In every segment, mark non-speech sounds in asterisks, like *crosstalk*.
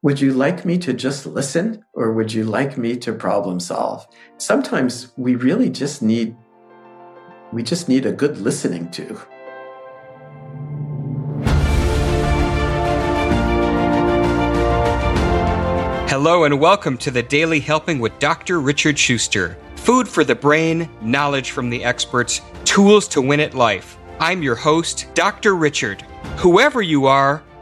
would you like me to just listen or would you like me to problem solve? Sometimes we really just need we just need a good listening to. Hello and welcome to the Daily Helping with Dr. Richard Schuster. Food for the brain, knowledge from the experts, tools to win at life. I'm your host, Dr. Richard. Whoever you are,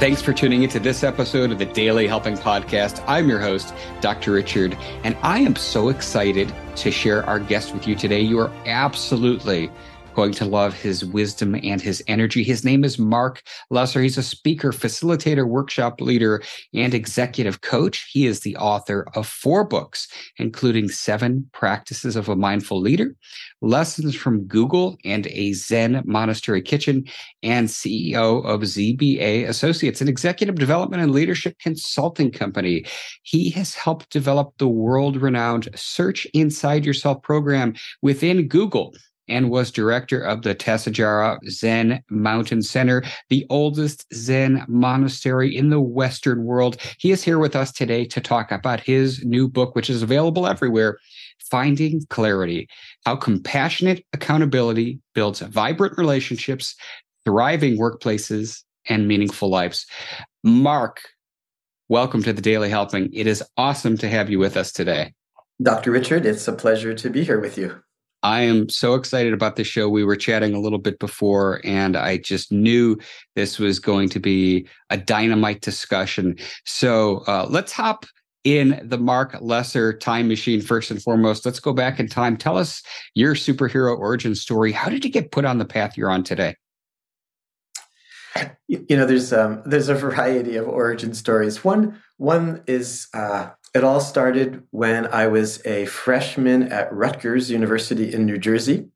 Thanks for tuning into this episode of the Daily Helping Podcast. I'm your host, Dr. Richard, and I am so excited to share our guest with you today. You are absolutely going to love his wisdom and his energy. His name is Marc Lesser. He's a speaker, facilitator, workshop leader, and executive coach. He is the author of four books, including Seven Practices of a Mindful Leader, Lessons from Google, and a Zen Monastery Kitchen, and CEO of ZBA Associates, an executive development and leadership consulting company. He has helped develop the world renowned Search Inside Yourself program within Google and was director of the Tassajara Zen Mountain Center, the oldest Zen monastery in the Western world. He is here with us today to talk about his new book, which is available everywhere Finding Clarity How Compassionate Accountability Builds Vibrant Relationships, Thriving Workplaces, and Meaningful Lives. Marc, welcome to the Daily Helping. It is awesome to have you with us today. Dr. Richard, it's a pleasure to be here with you. I am so excited about the show. We were chatting a little bit before, and I just knew this was going to be a dynamite discussion. So uh, let's hop in the Marc Lesser time machine first and foremost. Let's go back in time. Tell us your superhero origin story. How did you get put on the path you're on today? You know, there's um, there's a variety of origin stories. One one is uh, it all started when I was a freshman at Rutgers University in New Jersey,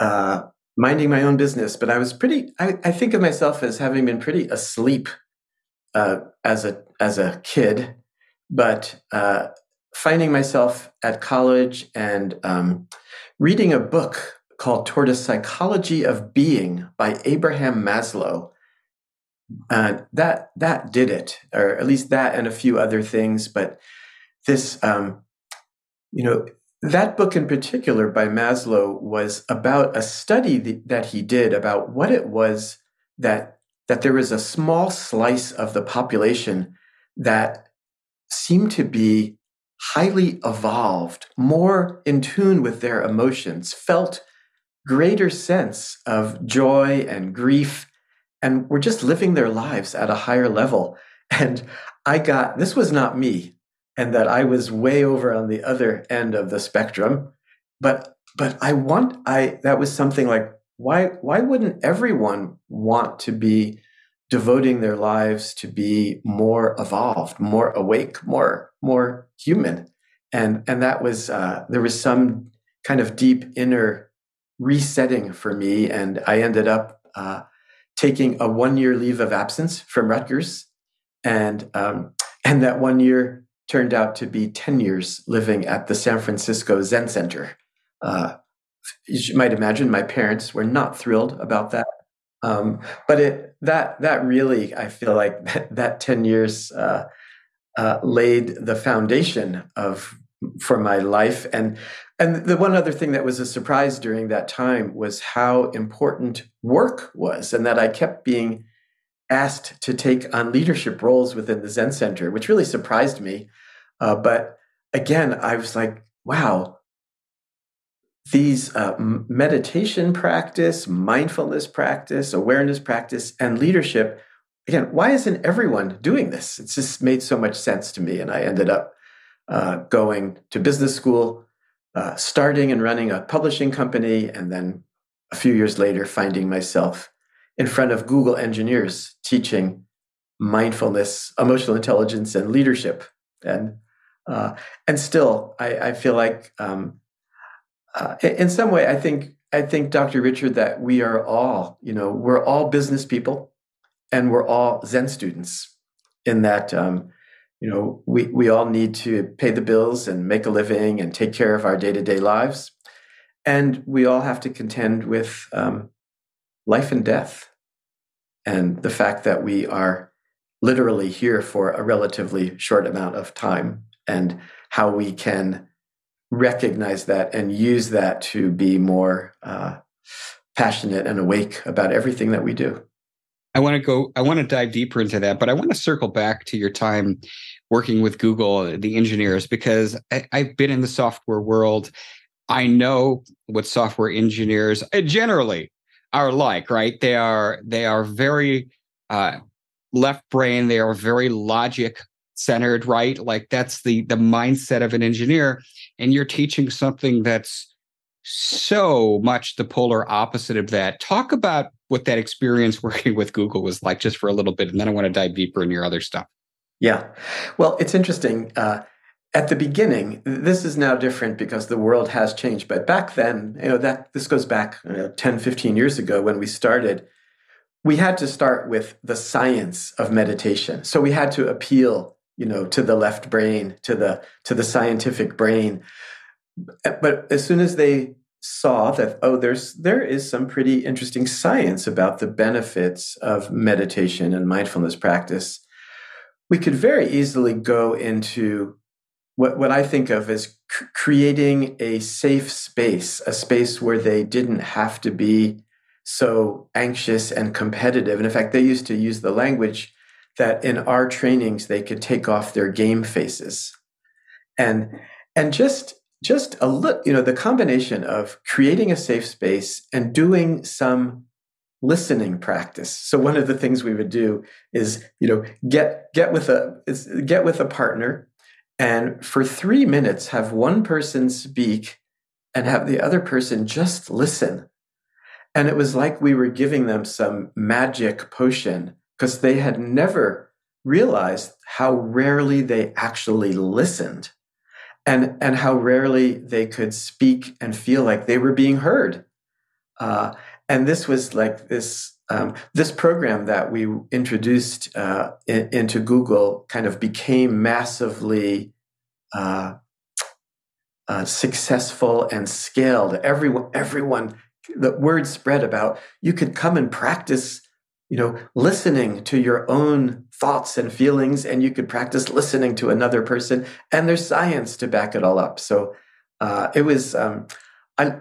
uh, minding my own business. But I was pretty, I, I think of myself as having been pretty asleep uh, as, a, as a kid, but uh, finding myself at college and um, reading a book called Toward a Psychology of Being by Abraham Maslow. Uh, that that did it, or at least that and a few other things. But this, um, you know, that book in particular by Maslow was about a study that he did about what it was that that there was a small slice of the population that seemed to be highly evolved, more in tune with their emotions, felt greater sense of joy and grief, and were just living their lives at a higher level. And I got this was not me and that I was way over on the other end of the spectrum. But but I want I that was something like why why wouldn't everyone want to be devoting their lives to be more evolved, more awake, more more human? And and that was uh, there was some kind of deep inner resetting for me, and I ended up uh, taking a one year leave of absence from Rutgers, and um, and that one year turned out to be 10 years living at the San Francisco Zen Center. Uh, you might imagine my parents were not thrilled about that. Um, but it that that really I feel like that, *laughs* that 10 years uh, uh, laid the foundation of for my life and and the one other thing that was a surprise during that time was how important work was and that I kept being asked to take on leadership roles within the Zen Center, which really surprised me. Uh, but again, I was like, wow, these uh, meditation practice, mindfulness practice, awareness practice, and leadership. Again, why isn't everyone doing this? It's just made so much sense to me. And I ended up uh, going to business school, uh, starting and running a publishing company, and then a few years later, finding myself in front of Google engineers teaching mindfulness, emotional intelligence, and leadership. And uh, and still, I, I feel like um, uh, in some way, I think I think Dr. Richard that we are all, you know, we're all business people, and we're all Zen students. In that, um, you know, we we all need to pay the bills and make a living and take care of our day to day lives, and we all have to contend with um, life and death, and the fact that we are literally here for a relatively short amount of time and how we can recognize that and use that to be more uh, passionate and awake about everything that we do. I want to go, I want to dive deeper into that, but I want to circle back to your time working with Google, the engineers, because I, have been in the software world. I know what software engineers uh, generally are like, right? They are they are very uh, left brain. They are very logic centered, right? Like that's the the mindset of an engineer. And you're teaching something that's so much the polar opposite of that. Talk about what that experience *laughs* working with Google was like just for a little bit. And then I want to dive deeper in your other stuff. Yeah. Well, it's interesting. Uh, at the beginning, this is now different because the world has changed. But back then, you know, that this goes back you know, 10, 15 years ago when we started, we had to start with the science of meditation. So we had to appeal, you know, to the left brain, to the to the scientific brain. But as soon as they saw that oh there's there is some pretty interesting science about the benefits of meditation and mindfulness practice we could very easily go into what, what I think of as c- creating a safe space, a space where they didn't have to be so anxious and competitive. And in fact, they used to use the language that in our trainings they could take off their game faces. And and just just a little, you know, the combination of creating a safe space and doing some listening practice. So one of the things we would do is, you know, get get with a get with a partner and for 3 minutes have one person speak and have the other person just listen and it was like we were giving them some magic potion because they had never realized how rarely they actually listened and, and how rarely they could speak and feel like they were being heard. Uh, and this was like this um, this program that we introduced uh, in, into Google kind of became massively uh, uh, successful and scaled. Everyone, everyone the word spread about you could come and practice you know listening to your own thoughts and feelings and you could practice listening to another person and there's science to back it all up so uh, it was um, I,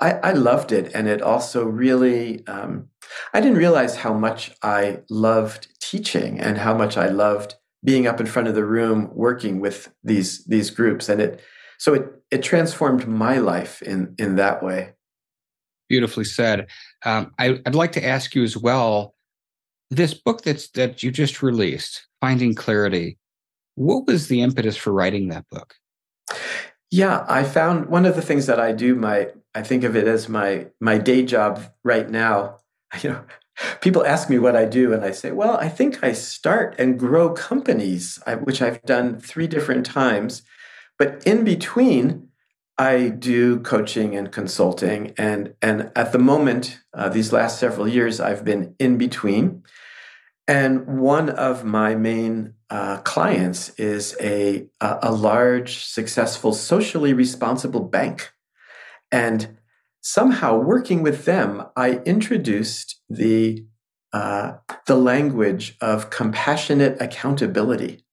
I I loved it, and it also really. Um, I didn't realize how much I loved teaching and how much I loved being up in front of the room working with these these groups, and it so it it transformed my life in in that way. Beautifully said. Um, I, would like to ask you as well. This book that's that you just released, Finding Clarity. What was the impetus for writing that book? Yeah, I found one of the things that I do. My I think of it as my my day job right now. *laughs* You know, people ask me what I do, and I say, well, I think I start and grow companies, which I've done three different times. But in between, I do coaching and consulting, and and at the moment, uh, these last several years, I've been in between. And one of my main uh, clients is a a large, successful, socially responsible bank, and somehow working with them, I introduced the uh, the language of compassionate accountability,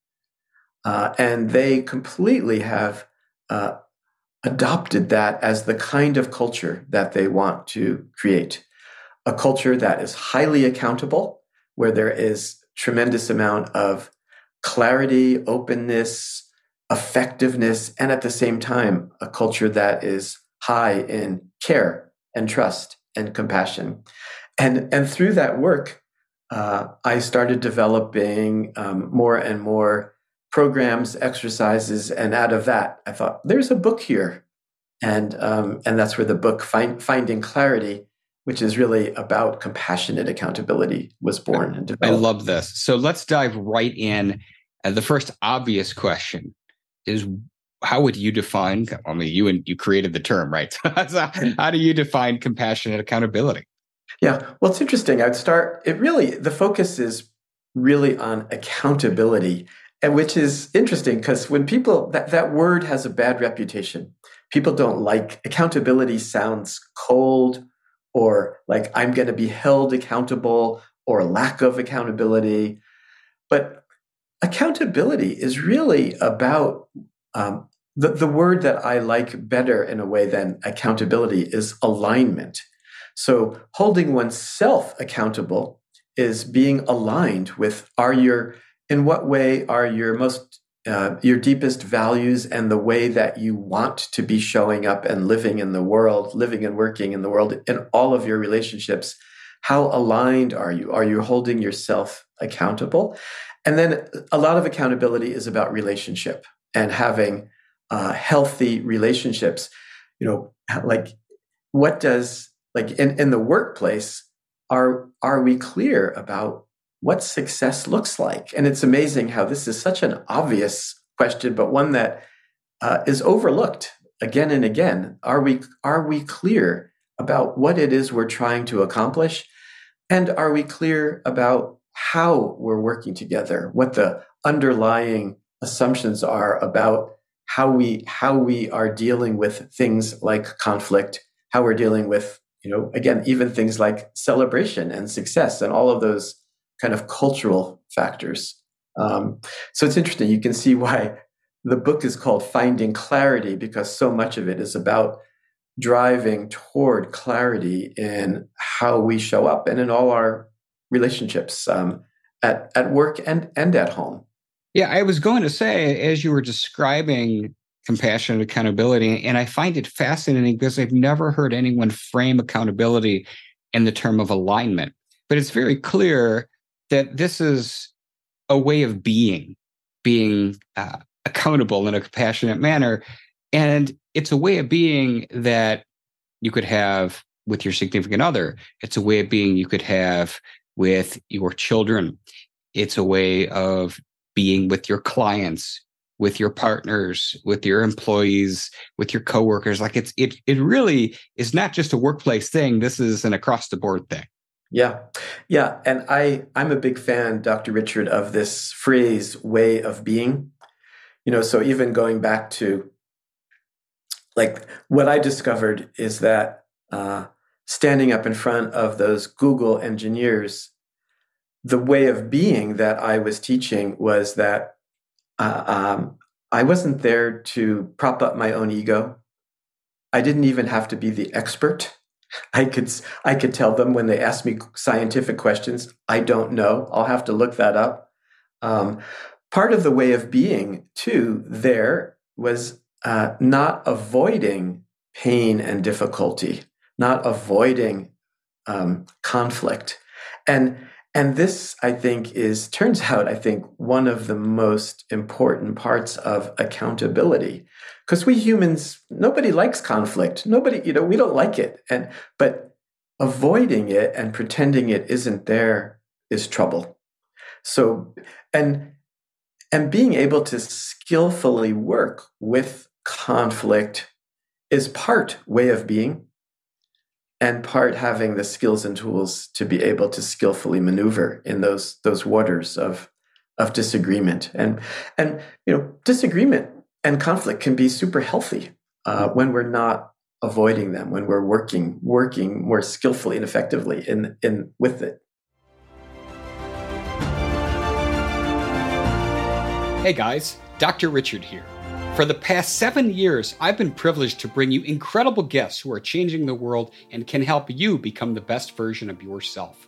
uh, and they completely have uh, adopted that as the kind of culture that they want to create. A culture that is highly accountable where there is tremendous amount of clarity openness effectiveness and at the same time a culture that is high in care and trust and compassion. And and through that work uh, i started developing um, more and more programs, exercises, and out of that, I thought there's a book here, and um, and that's where the book Find, Finding Clarity which is really about compassionate accountability, was born and developed. I love this. So let's dive right in. Uh, the first obvious question is how would you define i mean you and you created the term right *laughs* so how do you define compassionate accountability yeah well it's interesting i'd start it really the focus is really on accountability and which is interesting because when people that, that word has a bad reputation people don't like accountability sounds cold or like i'm going to be held accountable or lack of accountability but accountability is really about um, the, the word that I like better in a way than accountability is alignment. So holding oneself accountable is being aligned with are your in what way are your most uh, your deepest values and the way that you want to be showing up and living in the world, living and working in the world in all of your relationships. How aligned are you? Are you holding yourself accountable? And then a lot of accountability is about relationship and having uh, healthy relationships you know like what does like in, in the workplace are are we clear about what success looks like. And it's amazing how this is such an obvious question but one that uh, is overlooked again and again. Are we are we clear about what it is we're trying to accomplish? And are we clear about how we're working together? What the underlying assumptions are about how we how we are dealing with things like conflict, how we're dealing with you know again even things like celebration and success and all of those kind of cultural factors. Um, so it's interesting. You can see why the book is called Finding Clarity because so much of it is about driving toward clarity in how we show up and in all our relationships um, at, at work and, and at home. Yeah, I was going to say, as you were describing compassionate accountability, and I find it fascinating because I've never heard anyone frame accountability in the term of alignment. But it's very clear that this is a way of being, being uh, accountable in a compassionate manner. And it's a way of being that you could have with your significant other. It's a way of being you could have with your children. It's a way of being with your clients with your partners with your employees with your coworkers like it's it it really is not just a workplace thing this is an across the board thing yeah yeah and i i'm a big fan dr richard of this phrase way of being you know so even going back to like what i discovered is that uh, standing up in front of those google engineers the way of being that I was teaching was that uh, um, I wasn't there to prop up my own ego. I didn't even have to be the expert. I could I could tell them when they ask me scientific questions, I don't know. I'll have to look that up. Um, part of the way of being too there was uh, not avoiding pain and difficulty, not avoiding um, conflict, and and this, I think, is turns out, I think, one of the most important parts of accountability. Because we humans, nobody likes conflict. Nobody, you know, we don't like it. And but avoiding it and pretending it isn't there is trouble. So and and being able to skillfully work with conflict is part way of being and part having the skills and tools to be able to skillfully maneuver in those those waters of of disagreement and and you know disagreement and conflict can be super healthy uh, when we're not avoiding them when we're working working more skillfully and effectively in in with it hey guys dr richard here for the past seven years, I've been privileged to bring you incredible guests who are changing the world and can help you become the best version of yourself.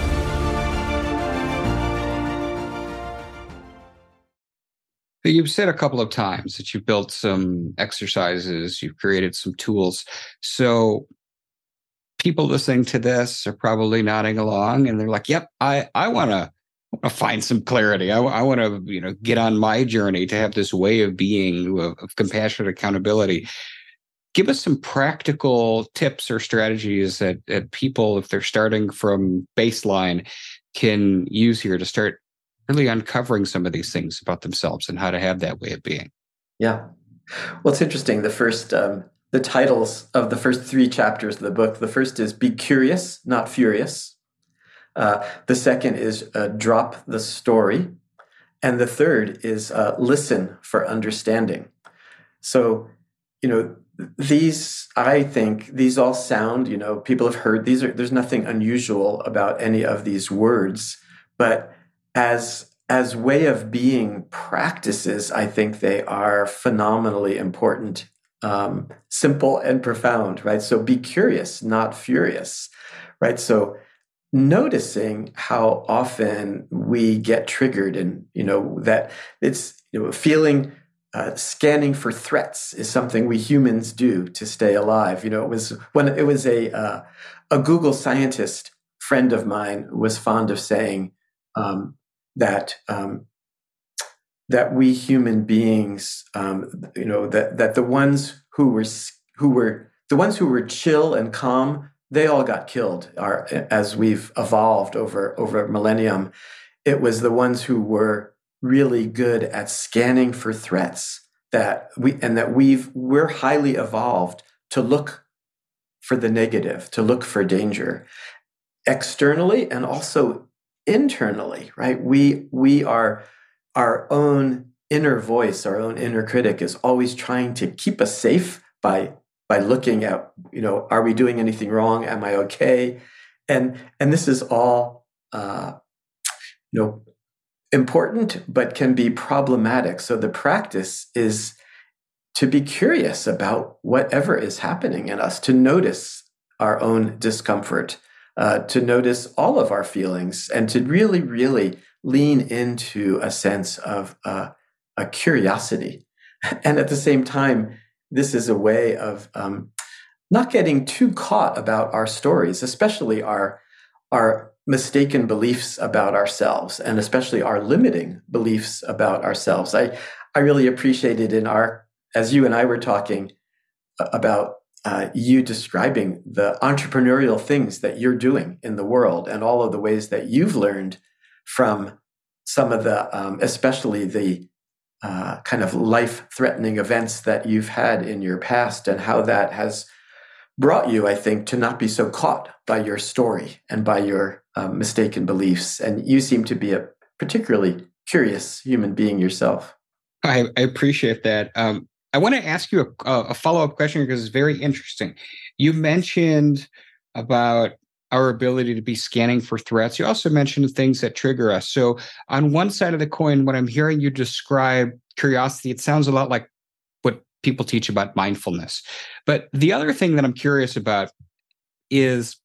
You've said a couple of times that you've built some exercises, you've created some tools. So people listening to this are probably nodding along and they're like, yep, I, I want to find some clarity. I, I want to, you know, get on my journey to have this way of being of, of compassionate accountability. Give us some practical tips or strategies that, that people, if they're starting from baseline, can use here to start really uncovering some of these things about themselves and how to have that way of being. Yeah. Well, it's interesting. The first, um, the titles of the first three chapters of the book the first is Be Curious, Not Furious. Uh, the second is uh, Drop the Story. And the third is uh, Listen for Understanding. So, you know, these i think these all sound you know people have heard these are there's nothing unusual about any of these words but as as way of being practices i think they are phenomenally important um, simple and profound right so be curious not furious right so noticing how often we get triggered and you know that it's you know feeling uh, scanning for threats is something we humans do to stay alive. You know, it was when it was a uh, a Google scientist friend of mine was fond of saying um, that um, that we human beings, um, you know, that that the ones who were who were the ones who were chill and calm, they all got killed. Are as we've evolved over over millennium, it was the ones who were really good at scanning for threats that we and that we've we're highly evolved to look for the negative to look for danger externally and also internally right? We we are our own inner voice our own inner critic is always trying to keep us safe by by looking at you know are we doing anything wrong? Am i okay? And and this is all uh you know important but can be problematic. So the practice is to be curious about whatever is happening in us, to notice our own discomfort, uh, to notice all of our feelings, and to really, really lean into a sense of uh, a curiosity. *laughs* And at the same time, this is a way of um, not getting too caught about our stories, especially our our mistaken beliefs about ourselves and especially our limiting beliefs about ourselves. I, I really appreciated in our, as you and I were talking about uh, you describing the entrepreneurial things that you're doing in the world and all of the ways that you've learned from some of the, um, especially the uh, kind of life threatening events that you've had in your past and how that has brought you, I think, to not be so caught by your story and by your um, mistaken beliefs. And you seem to be a particularly curious human being yourself. I, I appreciate that. Um, I want to ask you a, a follow up question because it's very interesting. You mentioned about our ability to be scanning for threats. You also mentioned things that trigger us. So, on one side of the coin, when I'm hearing you describe curiosity, it sounds a lot like what people teach about mindfulness. But the other thing that I'm curious about is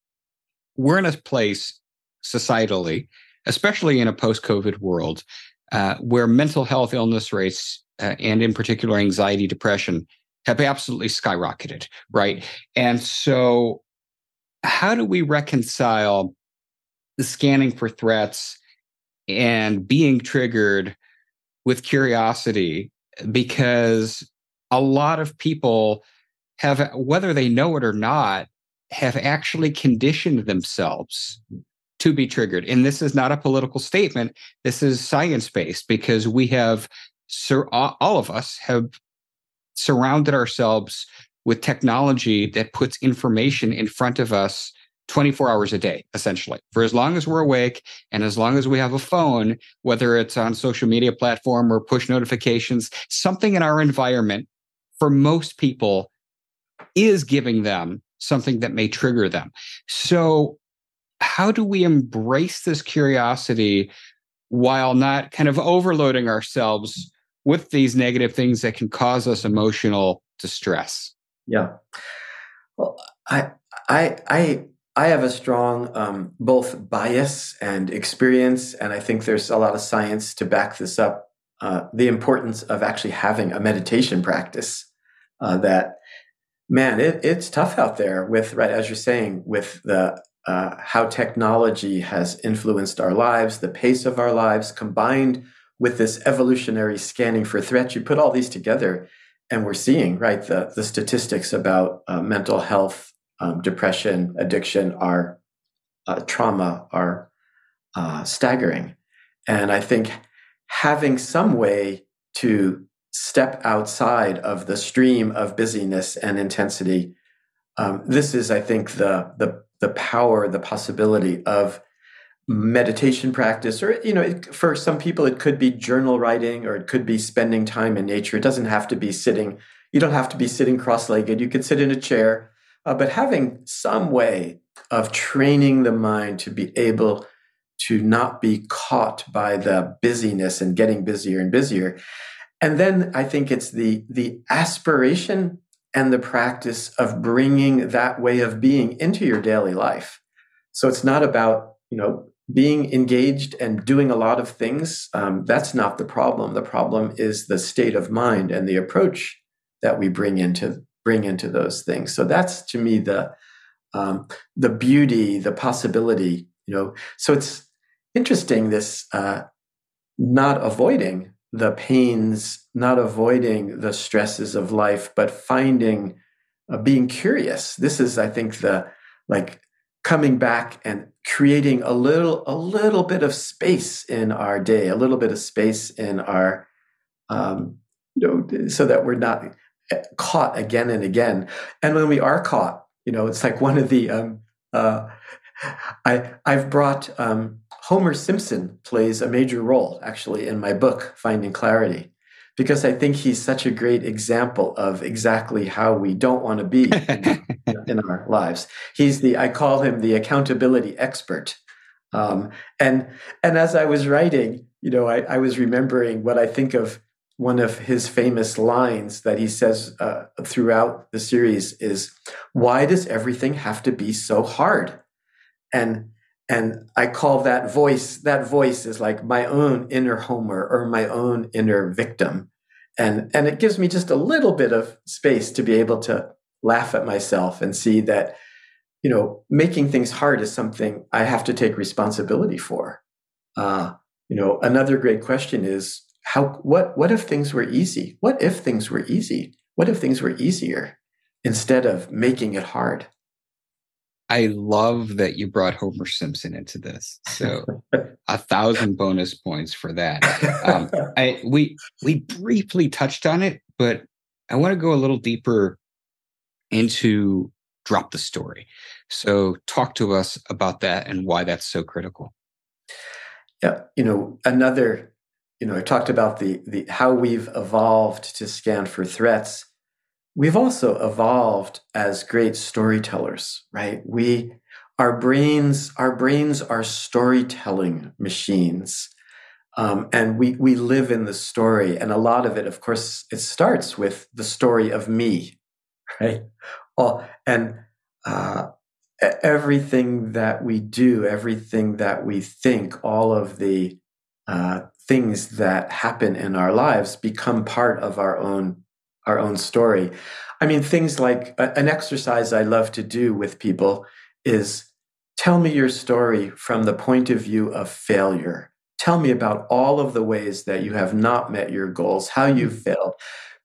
we're in a place societally, especially in a post COVID world, uh, where mental health illness rates, uh, and in particular anxiety, depression, have absolutely skyrocketed, right? And so, how do we reconcile the scanning for threats and being triggered with curiosity? Because a lot of people have, whether they know it or not, have actually conditioned themselves to be triggered. And this is not a political statement. This is science based because we have, sur- all of us have surrounded ourselves with technology that puts information in front of us 24 hours a day, essentially. For as long as we're awake and as long as we have a phone, whether it's on social media platform or push notifications, something in our environment for most people is giving them something that may trigger them. So, how do we embrace this curiosity while not kind of overloading ourselves with these negative things that can cause us emotional distress? Yeah. Well, I, I, I, I have a strong um, both bias and experience, and I think there's a lot of science to back this up uh, the importance of actually having a meditation practice. Uh, that man, it, it's tough out there with right as you're saying with the uh, how technology has influenced our lives, the pace of our lives, combined with this evolutionary scanning for threats. You put all these together, and we're seeing right the the statistics about uh, mental health, um, depression, addiction, are uh, trauma are uh, staggering, and I think having some way to step outside of the stream of busyness and intensity. Um, this is, I think, the the the power, the possibility of meditation practice, or you know, it, for some people, it could be journal writing, or it could be spending time in nature. It doesn't have to be sitting. You don't have to be sitting cross-legged. You could sit in a chair, uh, but having some way of training the mind to be able to not be caught by the busyness and getting busier and busier. And then I think it's the the aspiration and the practice of bringing that way of being into your daily life. So it's not about you know being engaged and doing a lot of things. Um, that's not the problem. The problem is the state of mind and the approach that we bring into bring into those things. So that's to me the um, the beauty, the possibility. You know, so it's interesting this uh, not avoiding the pains, not avoiding the stresses of life, but finding uh, being curious. This is, I think, the like coming back and creating a little a little bit of space in our day, a little bit of space in our um, you know, so that we're not eh, caught again and again. And when we are caught, you know, it's like one of the um, uh, I I've brought um, Homer Simpson plays a major role actually in my book Finding Clarity because I think he's such a great example of exactly how we don't want to be in, *laughs* in our lives. He's the I call him the accountability expert. Um, and and as I was writing, you know, I, I, was remembering what I think of one of his famous lines that he says uh, throughout the series is, "Why does everything have to be so hard?" and and i call that voice that voice is like my own inner homer or my own inner victim. And and it gives me just a little bit of space to be able to laugh at myself and see that you know making things hard is something i have to take responsibility for. Uh, you know another great question is how what what if things were easy? What if things were easy? What if things were easier instead of making it hard I love that you brought Homer Simpson into this. So a thousand bonus points for that. Um, I we we briefly touched on it, but I want to go a little deeper into drop the story. So talk to us about that and why that's so critical. Yeah, you know, another, you know, I talked about the the how we've evolved to scan for threats we've also evolved as great storytellers, right? We our brains our brains are storytelling machines. Um, and we we live in the story, and a lot of it, of course, it starts with the story of me, *laughs* right? All, and uh, everything that we do, everything that we think, all of the uh, things that happen in our lives become part of our own our own story. I mean, things like an exercise I love to do with people is tell me your story from the point of view of failure. Tell me about all of the ways that you have not met your goals, how you mm-hmm. failed.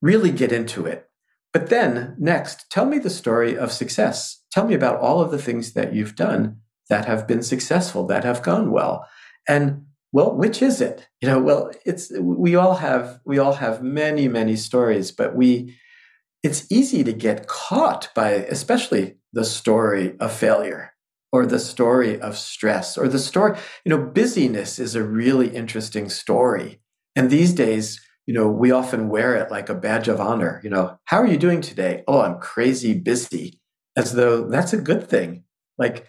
Really get into it. But then, next, tell me the story of success. Tell me about all of the things that you've done that have been successful, that have gone well. And well which is it? You know well it's we all have we all have many many stories but we it's easy to get caught by especially the story of failure or the story of stress or the story you know busyness is a really interesting story. And these days you know we often wear it like a badge of honor you know how are you doing today? Oh i'm crazy busy as though that's a good thing. Like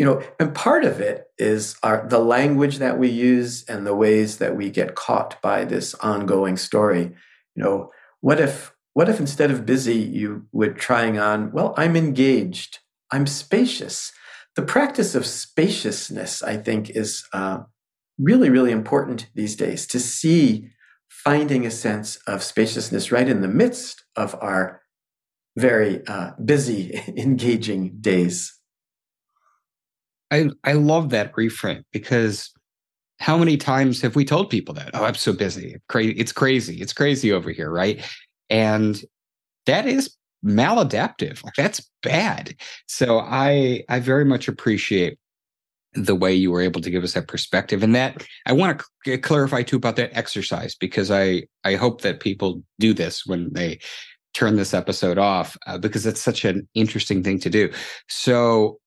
you know and part of it is our the language that we use and the ways that we get caught by this ongoing story. You know what if what if instead of busy you were trying on well i'm engaged. I'm spacious. The practice of spaciousness i think is uh, really really important these days to see finding a sense of spaciousness right in the midst of our very uh, busy, *laughs* engaging days. I I love that reframe because how many times have we told people that? Oh, I'm so busy. It's crazy. It's crazy over here, right? And that is maladaptive. Like that's bad. So I I very much appreciate the way you were able to give us that perspective and that i want to clarify too about that exercise because i i hope that people do this when they turn this episode off uh, because it's such an interesting thing to do so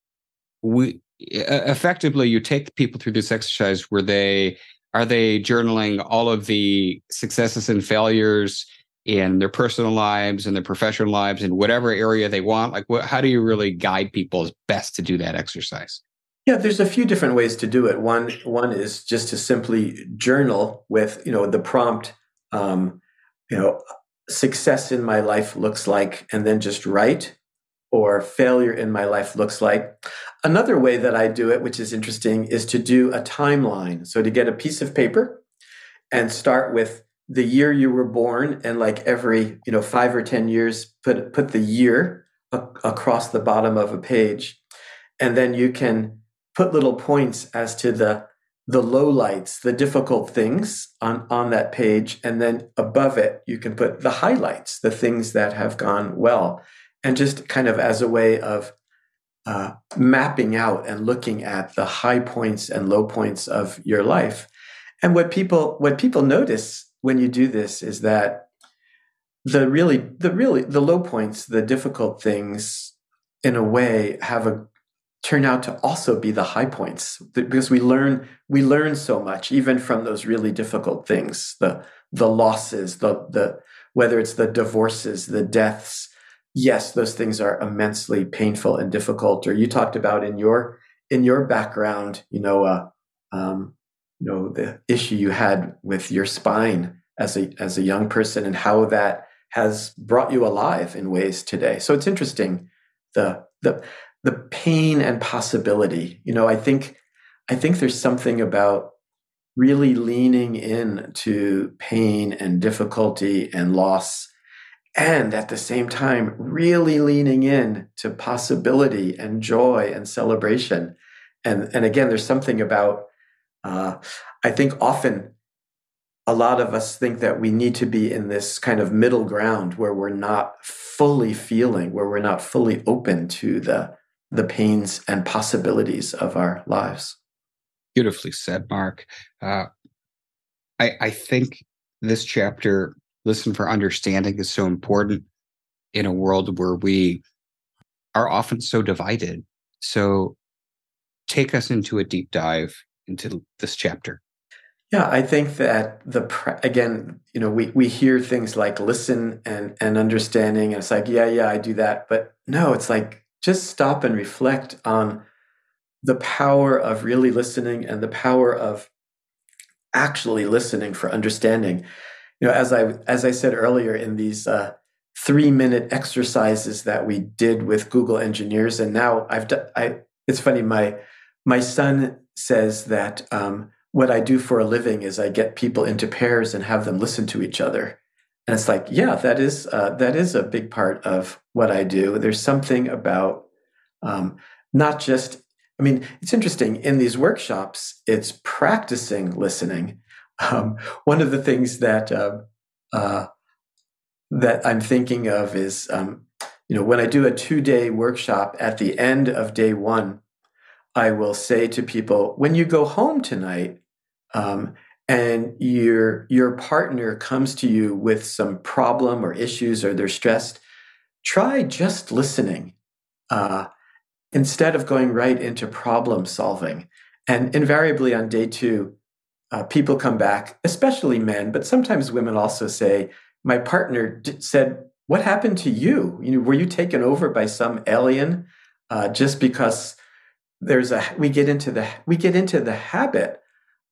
we effectively you take people through this exercise where they are they journaling all of the successes and failures in their personal lives and their professional lives in whatever area they want like what, how do you really guide people as best to do that exercise yeah, there's a few different ways to do it. One one is just to simply journal with you know the prompt, um, you know, success in my life looks like, and then just write, or failure in my life looks like. Another way that I do it, which is interesting, is to do a timeline. So to get a piece of paper and start with the year you were born, and like every you know five or ten years, put put the year a- across the bottom of a page, and then you can put little points as to the the low lights, the difficult things on, on that page. And then above it, you can put the highlights, the things that have gone well. And just kind of as a way of uh, mapping out and looking at the high points and low points of your life. And what people what people notice when you do this is that the really the really the low points, the difficult things, in a way, have a turn out to also be the high points because we learn we learn so much even from those really difficult things the the losses the the whether it's the divorces the deaths yes those things are immensely painful and difficult or you talked about in your in your background you know uh, um, you know the issue you had with your spine as a as a young person and how that has brought you alive in ways today so it's interesting the the the pain and possibility. You know, I think I think there's something about really leaning in to pain and difficulty and loss and at the same time really leaning in to possibility and joy and celebration and and again there's something about uh, i think often a lot of us think that we need to be in this kind of middle ground where we're not fully feeling where we're not fully open to the the pains and possibilities of our lives. Beautifully said, Marc. Uh, I, I think this chapter, Listen for Understanding, is so important in a world where we are often so divided. So take us into a deep dive into this chapter. Yeah, I think that the again, you know, we we hear things like listen and and understanding, and it's like, yeah, yeah, I do that, but no, it's like just stop and reflect on the power of really listening and the power of actually listening for understanding know as i as i said earlier in these uh, three minute exercises that we did with google engineers and now i've done i it's funny my my son says that um, what i do for a living is i get people into pairs and have them listen to each other and it's like, yeah, that is uh, that is a big part of what I do. There's something about um, not just. I mean, it's interesting in these workshops. It's practicing listening. Um, one of the things that uh, uh, that I'm thinking of is, um, you know, when I do a two day workshop at the end of day one, I will say to people, when you go home tonight, um, and your your partner comes to you with some problem or issues or they're stressed try just listening uh, instead of going right into problem solving. And invariably on day two uh, people come back especially men but sometimes women also say my partner d- said what happened to you you know were you taken over by some alien uh, just because there's a we get into the we get into the habit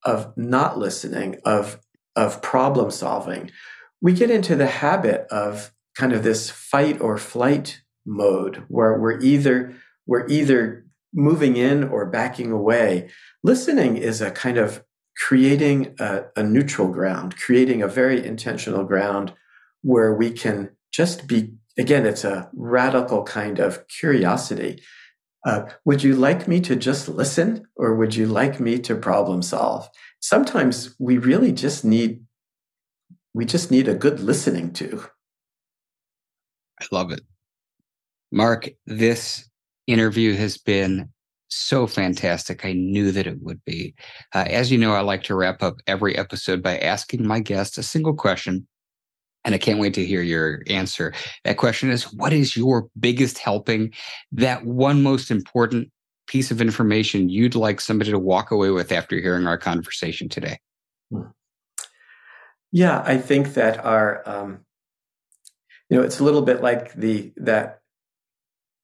of not listening, of of problem solving, we get into the habit of kind of this fight or flight mode where we're either we're either moving in or backing away. Listening is a kind of creating a, a neutral ground, creating a very intentional ground where we can just be, again, it's a radical kind of curiosity. Uh, would you like me to just listen or would you like me to problem solve? Sometimes we really just need, we just need a good listening to. I love it. Marc, this interview has been so fantastic. I knew that it would be. Uh, as you know, I like to wrap up every episode by asking my guest a single question. And I can't wait to hear your answer. That question is What is your biggest helping? That one most important piece of information you'd like somebody to walk away with after hearing our conversation today? Hmm. Yeah, I think that our, um, you know, it's a little bit like the that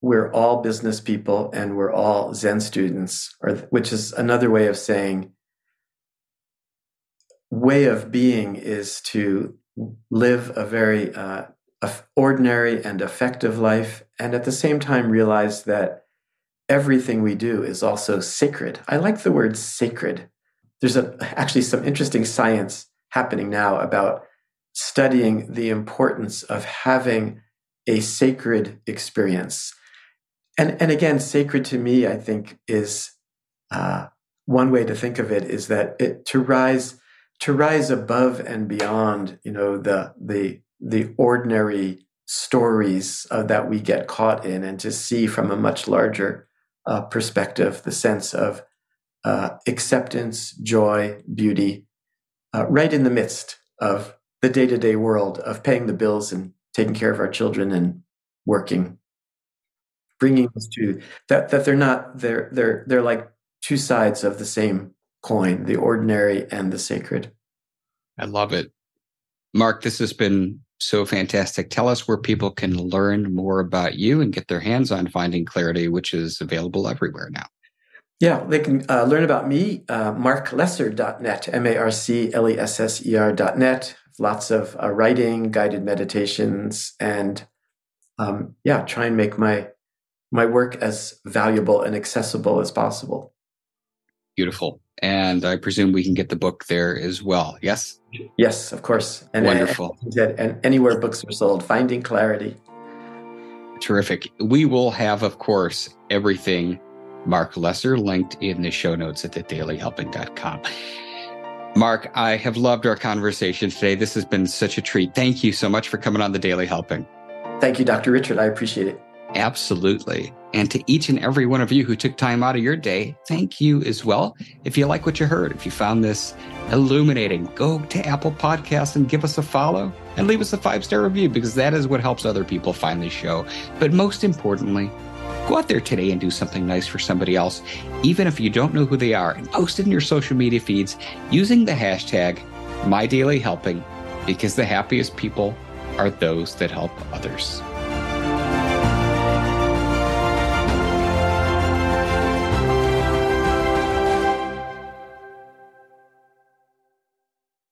we're all business people and we're all Zen students, or which is another way of saying way of being is to live a very uh, ordinary and effective life, and at the same time realize that everything we do is also sacred. I like the word sacred. There's a, actually some interesting science happening now about studying the importance of having a sacred experience and and again, sacred to me, I think, is uh, one way to think of it is that it to rise to rise above and beyond, you know, the the the ordinary stories uh, that we get caught in, and to see from a much larger uh, perspective the sense of uh, acceptance, joy, beauty, uh, right in the midst of the day to day world of paying the bills and taking care of our children and working bringing us to that that they're not they're they're they're like two sides of the same coin the ordinary and the sacred. I love it. Marc this has been so fantastic. Tell us where people can learn more about you and get their hands on finding clarity which is available everywhere now. Yeah, they can uh, learn about me, uh, marclesser.net, M A R C L E S S E R.net. Lots of uh, writing, guided meditations, and um, yeah, try and make my my work as valuable and accessible as possible. Beautiful. And I presume we can get the book there as well. Yes? Yes, of course. And Wonderful. And, and anywhere books are sold, Finding Clarity. Terrific. We will have, of course, everything Marc Lesser linked in the show notes at thedailyhelping.com. Marc, I have loved our conversation today. This has been such a treat. Thank you so much for coming on the Daily Helping. Thank you, Dr. Richard. I appreciate it. Absolutely. And to each and every one of you who took time out of your day, thank you as well. If you like what you heard, if you found this illuminating, go to Apple Podcasts and give us a follow and leave us a five star review because that is what helps other people find this show. But most importantly, go out there today and do something nice for somebody else, even if you don't know who they are, and post it in your social media feeds using the hashtag MyDailyHelping because the happiest people are those that help others.